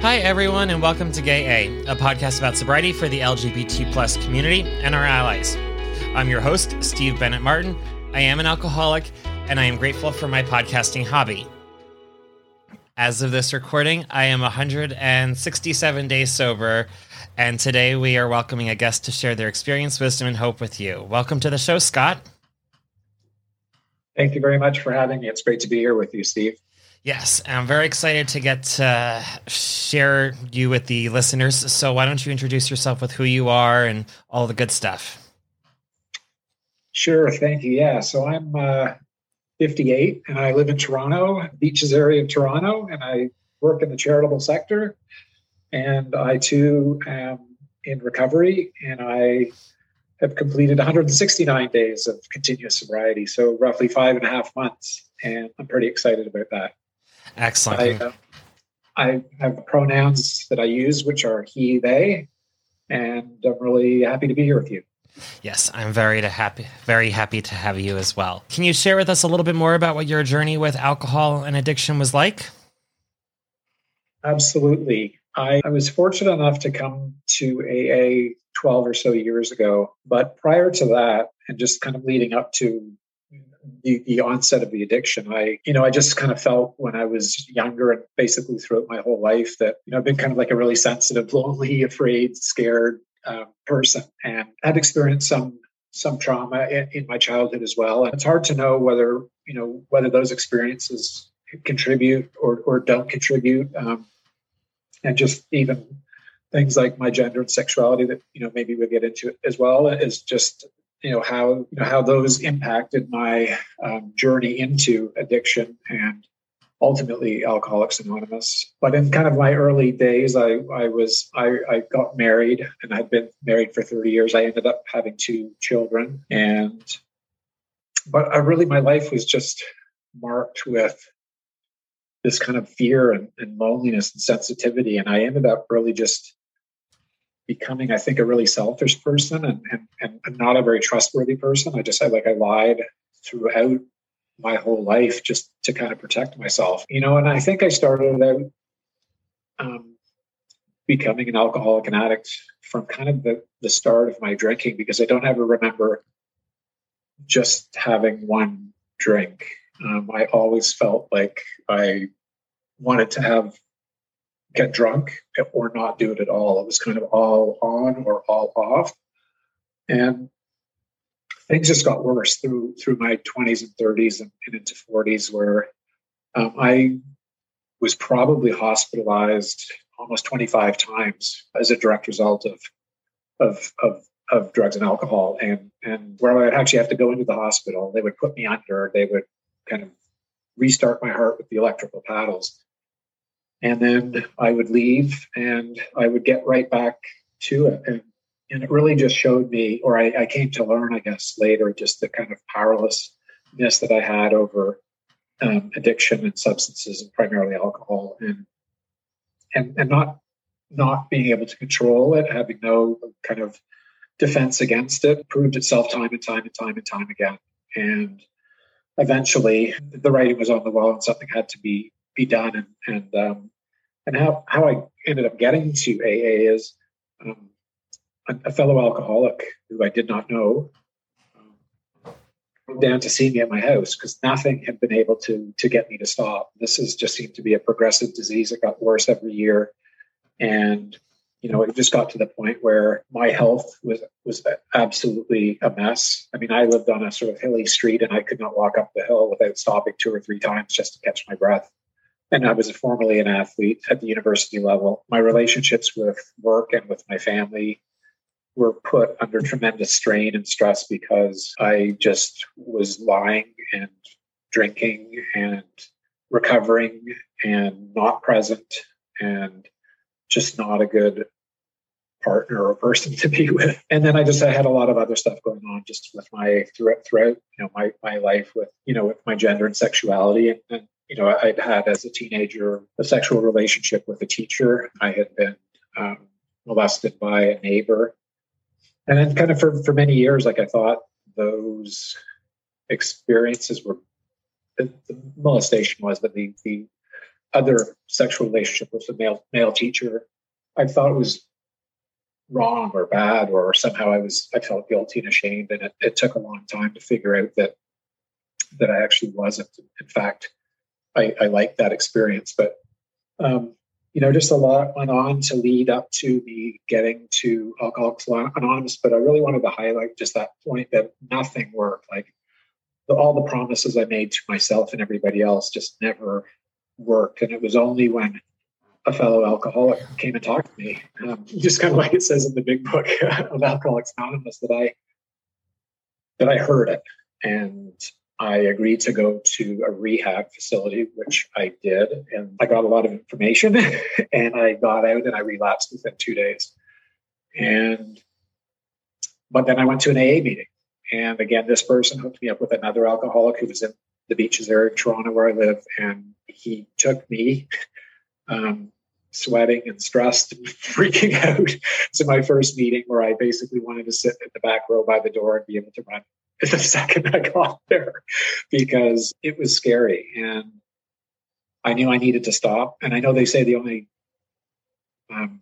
Hi, everyone, and welcome to Gay A, a podcast about sobriety for the LGBT plus community and our allies. I'm your host, Steve Bennett Martin. I am an alcoholic, and I am grateful for my podcasting hobby. As of this recording, I am 167 days sober, and today we are welcoming a guest to share their experience, wisdom, and hope with you. Welcome to the show, Scott. Thank you very much for having me. It's great to be here with you, Steve. Yes, I'm very excited to get to share you with the listeners. So, why don't you introduce yourself with who you are and all the good stuff? Sure, thank you. Yeah, so I'm uh, 58 and I live in Toronto, beaches area of Toronto, and I work in the charitable sector. And I too am in recovery, and I have completed 169 days of continuous sobriety, so roughly five and a half months, and I'm pretty excited about that. Excellent. I, uh, I have pronouns that I use, which are he, they, and I'm really happy to be here with you. Yes, I'm very happy, very happy to have you as well. Can you share with us a little bit more about what your journey with alcohol and addiction was like? Absolutely. I, I was fortunate enough to come to AA 12 or so years ago, but prior to that, and just kind of leading up to the, the onset of the addiction. I, you know, I just kind of felt when I was younger and basically throughout my whole life that, you know, I've been kind of like a really sensitive, lonely, afraid, scared um, person and had experienced some some trauma in, in, my childhood as well. And it's hard to know whether, you know, whether those experiences contribute or, or don't contribute. Um, and just even things like my gender and sexuality that, you know, maybe we'll get into as well is just you know how you know how those impacted my um, journey into addiction and ultimately alcoholics anonymous. But in kind of my early days i i was i i got married and i'd been married for 30 years. I ended up having two children. And but I really my life was just marked with this kind of fear and, and loneliness and sensitivity. And i ended up really just becoming, I think, a really selfish person and, and, and not a very trustworthy person. I just, I like, I lied throughout my whole life just to kind of protect myself, you know, and I think I started out um, becoming an alcoholic and addict from kind of the, the start of my drinking because I don't ever remember just having one drink. Um, I always felt like I wanted to have get drunk or not do it at all. It was kind of all on or all off. And things just got worse through through my 20s and 30s and, and into 40s where um, I was probably hospitalized almost 25 times as a direct result of of of, of drugs and alcohol and and where I'd actually have to go into the hospital. They would put me under, they would kind of restart my heart with the electrical paddles and then I would leave and I would get right back to it. And, and it really just showed me, or I, I, came to learn, I guess, later, just the kind of powerlessness that I had over um, addiction and substances, and primarily alcohol, and and and not not being able to control it, having no kind of defense against it, proved itself time and time and time and time again. And eventually, the writing was on the wall, and something had to be be done. And and um, and how how I ended up getting to AA is um, a, a, fellow alcoholic who I did not know um, down to see me at my house because nothing had been able to to get me to stop. This has just seemed to be a progressive disease. It got worse every year, and you know, it just got to the point where my health was was absolutely a mess. I mean, I lived on a sort of hilly street, and I could not walk up the hill without stopping two or three times just to catch my breath. And I was formerly an athlete at the university level. My relationships with work and with my family were put under tremendous strain and stress because I just was lying and drinking and recovering and not present and just not a good partner or person to be with. And then I just I had a lot of other stuff going on just with my throughout throughout you know my my life with you know with my gender and sexuality and, and you know I'd had as a teenager a sexual relationship with a teacher. I had been um, molested by a neighbor, and then kind of for for many years, like I thought those experiences were the, the molestation was, but the the other sexual relationship with a male male teacher, I thought was wrong or bad or somehow I was I felt guilty and ashamed and it, it took a long time to figure out that that I actually wasn't. In fact, I, I liked that experience. But um, you know, just a lot went on to lead up to me getting to Alcoholics Anonymous. But I really wanted to highlight just that point that nothing worked. Like the, all the promises I made to myself and everybody else just never worked. And it was only when a fellow alcoholic came and talked to me, um, just kind of like it says in the big book of Alcoholics Anonymous, that I that I heard it, and I agreed to go to a rehab facility, which I did, and I got a lot of information, and I got out and I relapsed within two days, and but then I went to an AA meeting, and again, this person hooked me up with another alcoholic who was in the beaches there in Toronto where I live, and he took me. Um, sweating and stressed and freaking out to my first meeting where I basically wanted to sit in the back row by the door and be able to run the second I got there because it was scary and I knew I needed to stop. And I know they say the only um,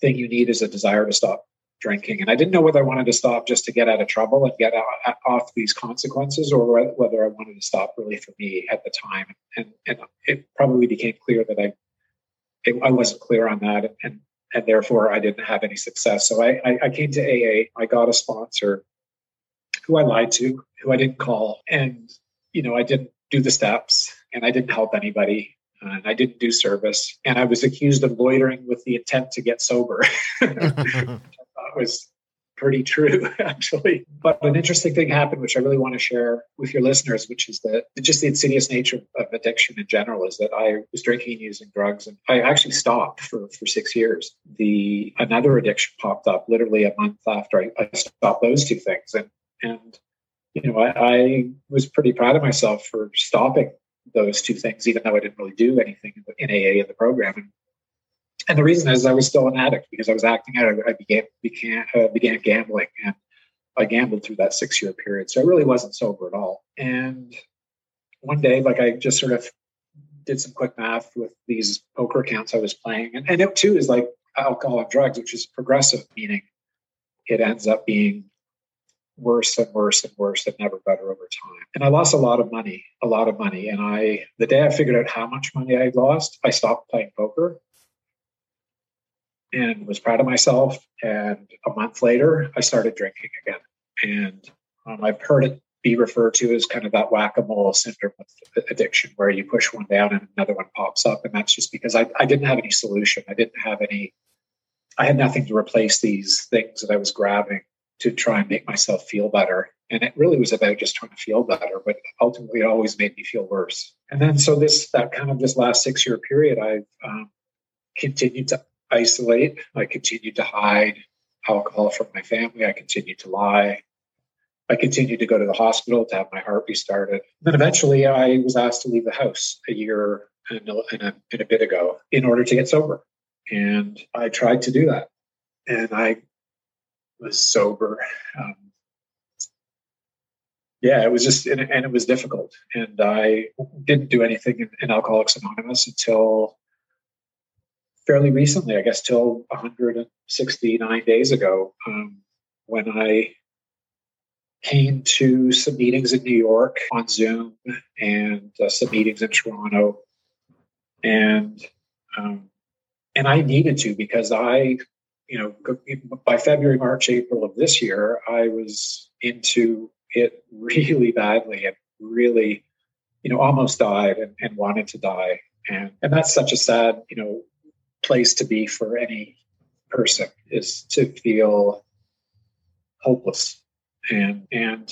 thing you need is a desire to stop drinking. And I didn't know whether I wanted to stop just to get out of trouble and get out, off these consequences or whether I wanted to stop really for me at the time. And, and it probably became clear that I it, I wasn't clear on that, and and therefore I didn't have any success. So I, I, I came to AA. I got a sponsor who I lied to, who I didn't call, and you know I didn't do the steps, and I didn't help anybody, and I didn't do service, and I was accused of loitering with the intent to get sober. I was pretty true, actually. But an interesting thing happened, which I really want to share with your listeners, which is that just the insidious nature of addiction in general is that I was drinking and using drugs, and I actually stopped for, for six years. The another addiction popped up literally a month after I, I stopped those two things, and and you know I, I was pretty proud of myself for stopping those two things, even though I didn't really do anything in AA in the program. And and the reason is I was still an addict because I was acting out. I began began uh, began gambling, and I gambled through that six year period. So I really wasn't sober at all. And one day, like I just sort of did some quick math with these poker accounts I was playing, and, and it too is like alcohol and drugs, which is progressive, meaning it ends up being worse and worse and worse and never better over time. And I lost a lot of money, a lot of money. And I, the day I figured out how much money I lost, I stopped playing poker and was proud of myself. And a month later, I started drinking again. And um, I've heard it be referred to as kind of that whack a mole syndrome with addiction, where you push one down and another one pops up. And that's just because I, I didn't have any solution. I didn't have any, I had nothing to replace these things that I was grabbing to try and make myself feel better. And it really was about just trying to feel better, but ultimately it always made me feel worse. And then, so this, that kind of this last six year period, I've um, continued to isolate. I continued to hide alcohol from my family. I continued to lie. I continued to go to the hospital to have my heart restarted. Then eventually I was asked to leave the house a year and a, and a, and a bit ago in order to get sober. And I tried to do that. And I was sober. Um, yeah, it was just, and, and, it was difficult. And I didn't do anything in, in Alcoholics Anonymous until fairly recently, I guess till 169 days ago, um, when I came to some meetings in New York on Zoom and uh, some meetings in Toronto. And um, and I needed to because I, you know, by February, March, April of this year, I was into it really badly and really, you know, almost died and, and wanted to die. And and that's such a sad, you know, place to be for any person is to feel hopeless. And and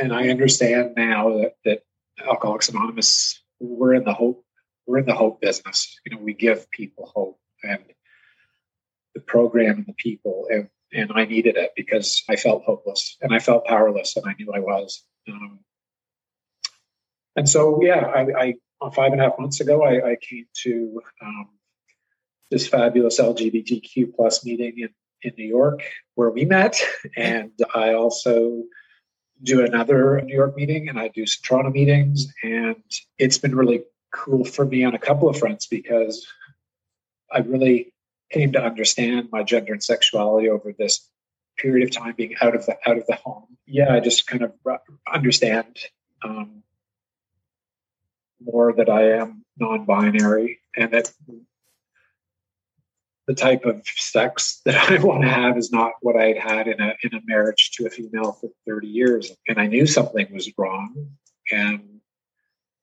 and I understand now that that Alcoholics Anonymous we're in the hope we're in the hope business. You know, we give people hope and the program and the people and and I needed it because I felt hopeless and I felt powerless and I knew I was. Um, and so, yeah, I, I five and a half months ago, I, I came to um, this fabulous LGBTQ plus meeting in, in New York where we met, and I also do another New York meeting and I do some Toronto meetings, and it's been really cool for me on a couple of fronts because I really came to understand my gender and sexuality over this period of time being out of the out of the home. Yeah, I just kind of understand um, more that I am non-binary and that the type of sex that I want to have is not what I had had in a in a marriage to a female for 30 years. And I knew something was wrong. And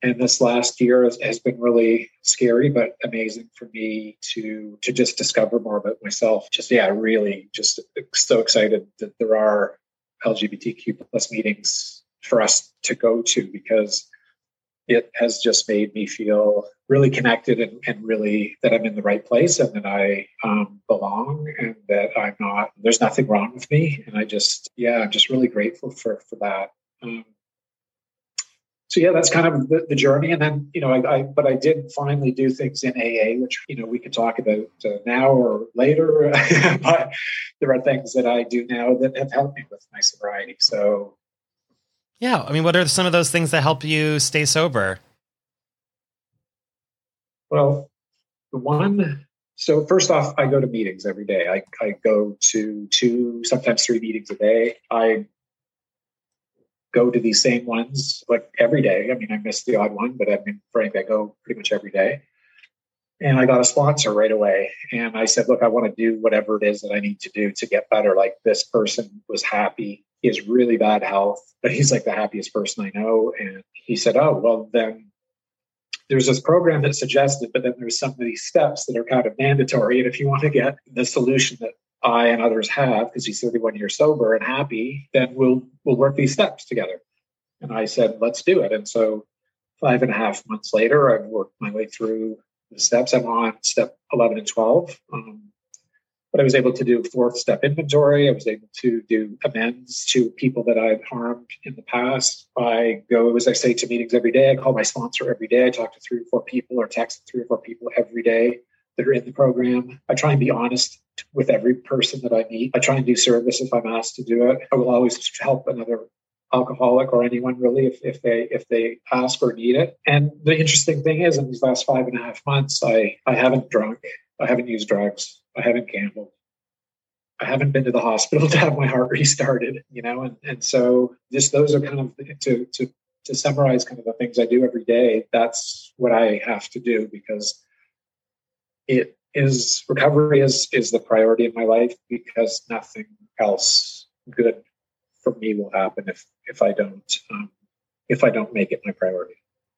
and this last year has, has, been really scary but amazing for me to to just discover more about myself. Just yeah really just so excited that there are lgbtq plus meetings for us to go to because it has just made me feel really connected and, and really that i'm in the right place and that i um, belong and that i'm not there's nothing wrong with me. And i just yeah i'm just really grateful for for that. Um, so yeah, that's kind of the, the, journey. And then, you know, I, I, but I did finally do things in AA, which, you know, we can talk about uh, now or later, but there are things that I do now that have helped me with my sobriety. So. Yeah. I mean, what are some of those things that help you stay sober? Well, the one, so first off, I go to meetings every day. I, I go to two, sometimes three meetings a day. I go to these same ones like every day. I mean, I miss the odd one, but I mean, Frank, I go pretty much every day. And I got a sponsor right away. And I said, look, I want to do whatever it is that I need to do to get better. Like this person was happy. He has really bad health, but he's like the happiest person I know. And he said, oh, well, then there's this program that suggested, but then there's some of these steps that are kind of mandatory. And if you want to get the solution that I and others have, because he's 31 years sober and happy, then we'll we'll work these steps together. And I said, let's do it. And so five and a half months later, I've worked my way through the steps. I'm on step 11 and 12. Um, but I was able to do fourth step inventory. I was able to do amends to people that I've harmed in the past. I go, as I say, to meetings every day. I call my sponsor every day. I talk to three or four people or text three or four people every day that are in the program. I try and be honest with every person that I meet. I try and do service if I'm asked to do it. I will always help another alcoholic or anyone really if, if they if they ask or need it. And the interesting thing is in these last five and a half months, I, I haven't drunk, I haven't used drugs, I haven't gambled. I haven't been to the hospital to have my heart restarted, you know, and, and so just those are kind of to to to summarize kind of the things I do every day. That's what I have to do because it is recovery is is the priority in my life because nothing else good for me will happen if if I don't um, if I don't make it my priority.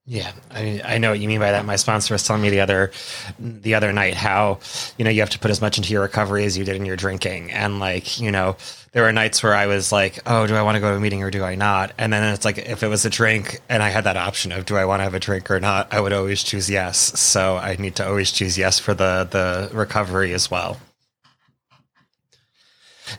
Yeah, I, I know what you mean by that. My sponsor was telling me the other the other night how you know you have to put as much into your recovery as you did in your drinking, and like you know there were nights where I was like, oh, do I want to go to a meeting or do I not? And then it's like if it was a drink and I had that option of do I want to have a drink or not, I would always choose yes. So I need to always choose yes for the the recovery as well.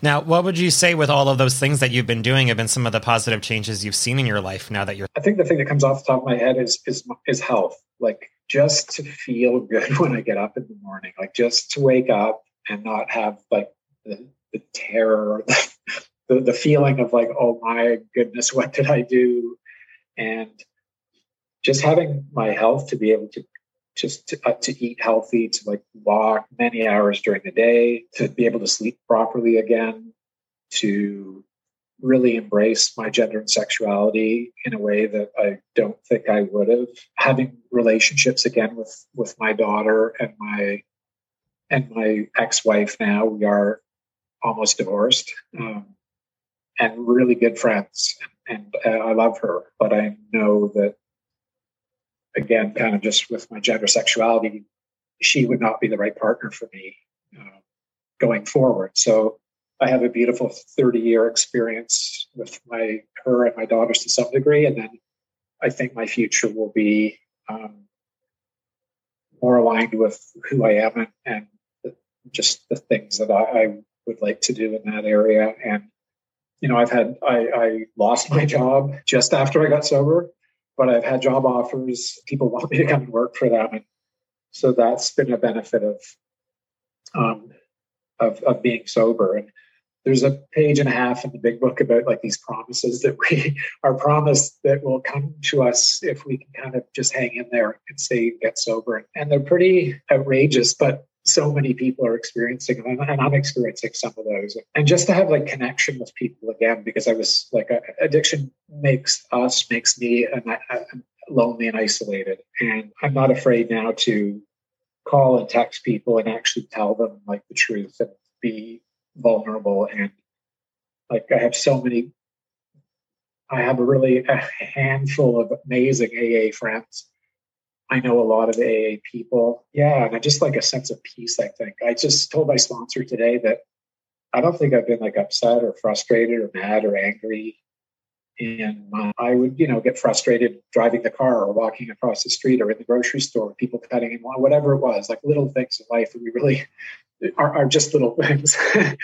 Now, what would you say with all of those things that you've been doing have been some of the positive changes you've seen in your life now that you're? I think the thing that comes off the top of my head is is is health. Like just to feel good when I get up in the morning, like just to wake up and not have like the, the terror, the, the, the feeling of like, oh my goodness, what did I do? And just having my health to be able to just to, uh, to eat healthy, to like walk many hours during the day, to be able to sleep properly again, to really embrace my gender and sexuality in a way that I don't think I would have. Having relationships again with with my daughter and my and my ex-wife now we are almost divorced um, and really good friends and uh, i love her but i know that again kind of just with my gender sexuality she would not be the right partner for me uh, going forward so i have a beautiful 30 year experience with my her and my daughters to some degree and then i think my future will be um, more aligned with who i am and, and just the things that I, I, would like to do in that area. And, you know, I've had, I, I lost my job just after I got sober, but I've had job offers. People want me to come and work for them. And so that's been a benefit of, um, of, of being sober. And there's a page and a half in the big book about like these promises that we are promised that will come to us if we can kind of just hang in there and say get sober. And they're pretty outrageous, but so many people are experiencing and i'm experiencing some of those. And just to have like connection with people again because i was like addiction makes us makes me and lonely and isolated. And i'm not afraid now to call and text people and actually tell them like the truth and be vulnerable. And like i have so many i have a really a handful of amazing aa friends I know a lot of AA people. Yeah, and I just like a sense of peace, I think. I just told my sponsor today that I don't think I've been like upset or frustrated or mad or angry. And I would, you know, get frustrated driving the car or walking across the street or in the grocery store, people cutting in line, whatever it was, like little things in life that we really are, are just little things.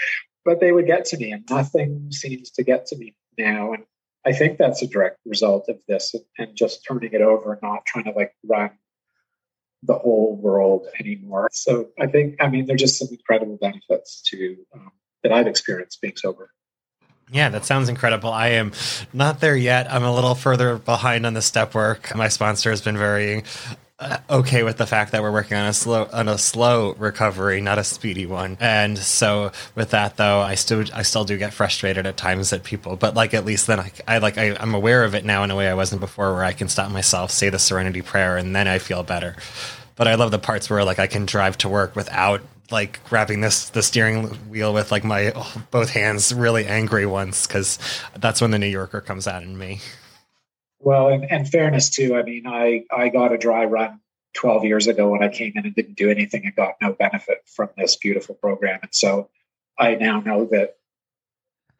but they would get to me, and nothing seems to get to me now. And I think that's a direct result of this and, just turning it over and not trying to like run the whole world anymore. So I think, I mean, there's just some incredible benefits to um, that I've experienced being sober. Yeah, that sounds incredible. I am not there yet. I'm a little further behind on the step work. My sponsor has been very uh, okay with the fact that we're working on a slow on a slow recovery, not a speedy one. And so with that though, I still I still do get frustrated at times at people, but like at least then I, I like I, I'm aware of it now in a way I wasn't before, where I can stop myself, say the Serenity Prayer, and then I feel better. But I love the parts where like I can drive to work without like grabbing this the steering wheel with like my oh, both hands really angry once because that's when the New Yorker comes out in me. Well, and, and fairness too. I mean, I I got a dry run 12 years ago when I came in and didn't do anything and got no benefit from this beautiful program, and so I now know that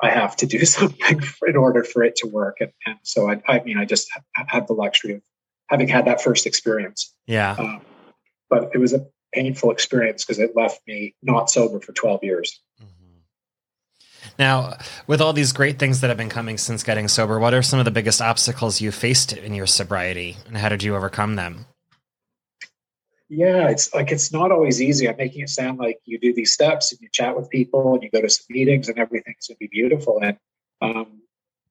I have to do something in order for it to work. And, and so I, I mean, I just had the luxury of having had that first experience. Yeah. Um, but it was a painful experience because it left me not sober for 12 years. Now, with all these great things that have been coming since getting sober, what are some of the biggest obstacles you faced in your sobriety and how did you overcome them? Yeah, it's like it's not always easy. I'm making it sound like you do these steps and you chat with people and you go to some meetings and everything's going to be beautiful. And, um,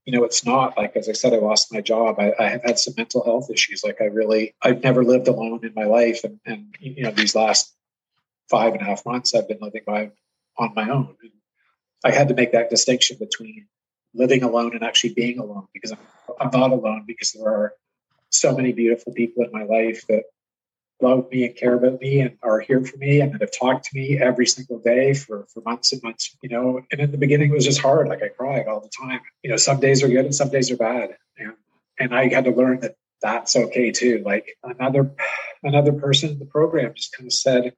you know, it's not like, as I said, I lost my job. I, I, have had some mental health issues. Like I really, I've never lived alone in my life. And, and, you know, these last five and a half months, I've been living by on my own. I had to make that distinction between living alone and actually being alone because I'm, I'm not alone because there are so many beautiful people in my life that love me and care about me and are here for me and that have talked to me every single day for, for months and months, you know. And in the beginning it was just hard. Like I cried all the time. You know, some days are good and some days are bad. And and I had to learn that that's okay too. Like another another person in the program just kind of said,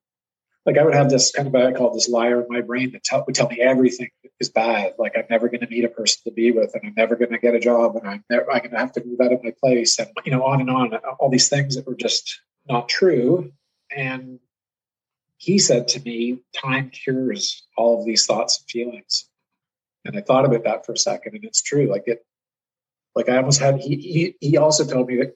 like I would have this kind of I call this liar in my brain that tell, would tell me everything is bad. Like I'm never going to meet a person to be with, and I'm never going to get a job, and I'm never, I'm going to have to move out of my place, and you know, on and on. All these things that were just not true. And he said to me, "Time cures all of these thoughts and feelings." And I thought about that for a second, and it's true. Like it, like I almost had. He he, he also told me that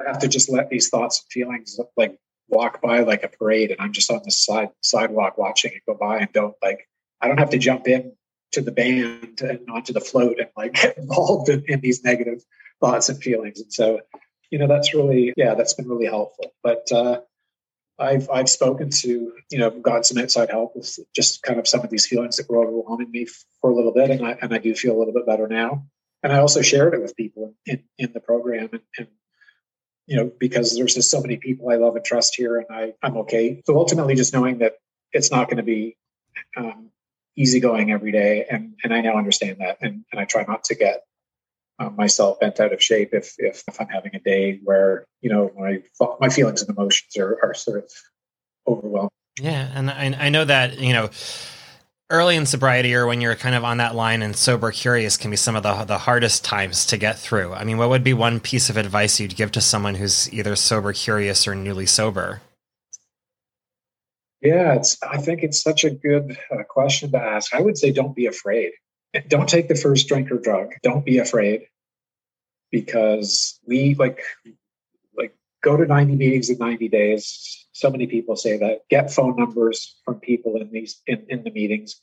I have to just let these thoughts and feelings like walk by like a parade and I'm just on the side sidewalk watching it go by and don't like I don't have to jump in to the band and onto the float and like get involved in, in these negative thoughts and feelings. And so, you know, that's really yeah, that's been really helpful. But uh I've I've spoken to you know got some outside help with just kind of some of these feelings that were overwhelming me for a little bit, and I and I do feel a little bit better now. And I also shared it with people in, in the program, and, and you know, because there's just so many people I love and trust here and I, I'm okay. So ultimately just knowing that it's not going to be um, easygoing every day, and and I now understand that, and and I try not to get uh, myself bent out of shape if, if if I'm having a day where you know my my feelings and emotions are are sort of overwhelmed. Yeah, and I, I know that you know early in sobriety or when you're kind of on that line and sober curious can be some of the the hardest times to get through. I mean, what would be one piece of advice you'd give to someone who's either sober curious or newly sober? Yeah, it's. I think it's such a good uh, question to ask. I would say, don't be afraid. Don't take the first drink or drug. Don't be afraid, because we like like go to ninety meetings in ninety days so many people say that. Get phone numbers from people in these in, in the meetings.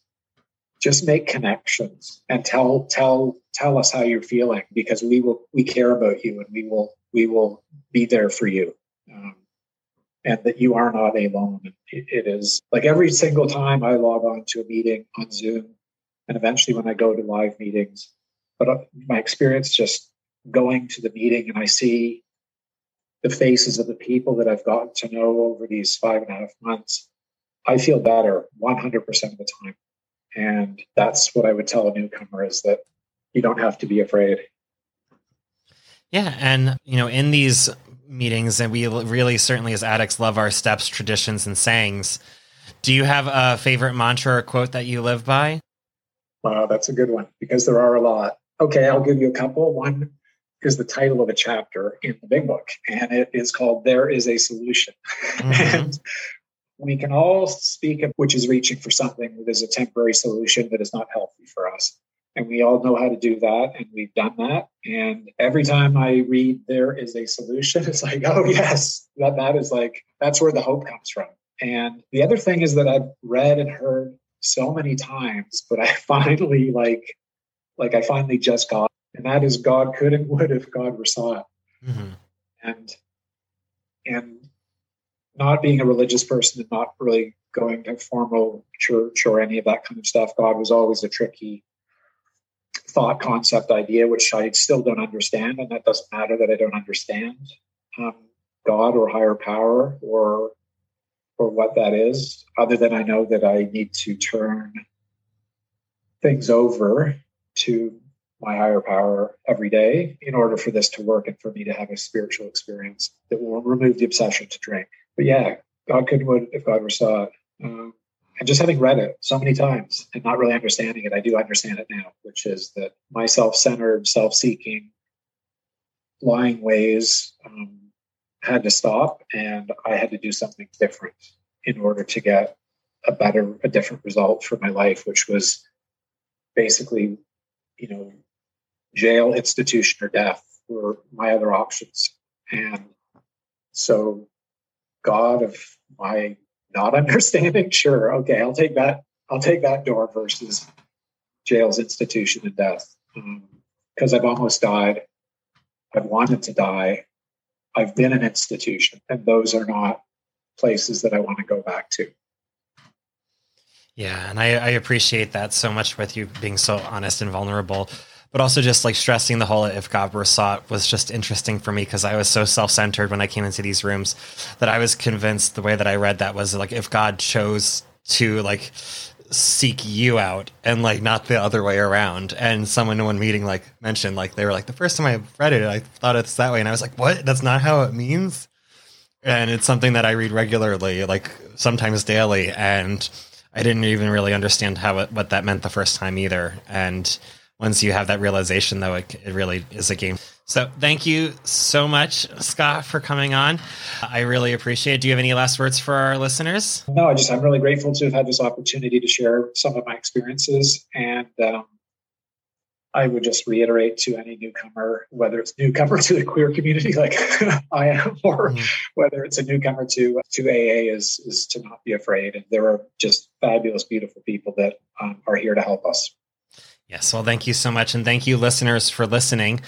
Just make connections and tell tell tell us how you're feeling because we will we care about you and we will we will be there for you. Um, and that you are not alone. It, it is like every single time i log on to a meeting on zoom and eventually when i go to live meetings but uh, my experience just going to the meeting and i see the faces of the people that I've gotten to know over these five and a half months, I feel better 100% of the time. And that's what I would tell a newcomer is that you don't have to be afraid. Yeah. And, you know, in these meetings, and we really certainly as addicts love our steps, traditions, and sayings. Do you have a favorite mantra or quote that you live by? Wow, that's a good one because there are a lot. Okay, I'll give you a couple. One is the title of a chapter in the big book, and it is called There is a Solution. Mm-hmm. and we can all speak of which is reaching for something that is a temporary solution that is not healthy for us. And we all know how to do that, and we've done that. And every time I read there is a solution, it's like, oh yes, that that is like that's where the hope comes from. And the other thing is that I've read and heard so many times, but I finally like like I finally just got and that is God could and would if God were saw it. Mm-hmm. And and not being a religious person and not really going to formal church or any of that kind of stuff, God was always a tricky thought concept idea, which I still don't understand, and that doesn't matter that I don't understand um, God or higher power or or what that is, other than I know that I need to turn things over to my higher power every day in order for this to work and for me to have a spiritual experience that will remove the obsession to drink. But yeah, God could would if God were saw it. Um, and just having read it so many times and not really understanding it, I do understand it now, which is that my self-centered, self-seeking, lying ways um, had to stop, and I had to do something different in order to get a better, a different result for my life, which was basically, you know, jail, institution, or death were my other options. And so, God of my not understanding, sure, okay, I'll take that. I'll take that door versus jail's institution and death because um, I've almost died. I've wanted to die. I've been an institution, and those are not places that I want to go back to. Yeah, and I, I appreciate that so much with you being so honest and vulnerable but also just like stressing the whole if God were sought was just interesting for me because I was so self centered when I came into these rooms that I was convinced the way that I read that was like if God chose to like seek you out and like not the other way around. And someone in one meeting like mentioned like they were like the first time I read it I thought it's that way and I was like what that's not how it means. And it's something that I read regularly, like sometimes daily, and I didn't even really understand how it, what that meant the first time either. And once you have that realization, though, it, it really is a game. So thank you so much, Scott, for coming on. I really appreciate it. Do you have any last words for our listeners? No, I just I'm really grateful to have had this opportunity to share some of my experiences, and um, I would just reiterate to any newcomer, whether it's newcomer to the queer community like I am, or mm whether it's a newcomer to to AA, is is to not be afraid. And there are just fabulous, beautiful people that um, are here to help us. Yes, well, thank you so much. And thank you, listeners, for listening.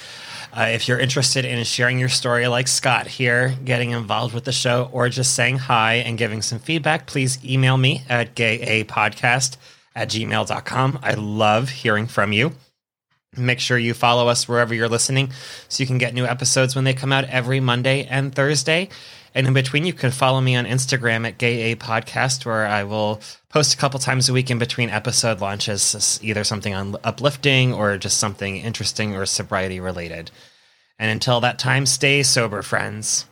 Uh, if you're interested in sharing your story like Scott here, getting involved with the show, or just saying hi and giving some feedback, please email me at gayapodcast at gmail.com. I love hearing from you. Make sure you follow us wherever you're listening so you can get new episodes when they come out every Monday and Thursday. And in between, you can follow me on Instagram at Gay A Podcast, where I will post a couple times a week in between episode launches, either something on uplifting or just something interesting or sobriety related. And until that time, stay sober, friends.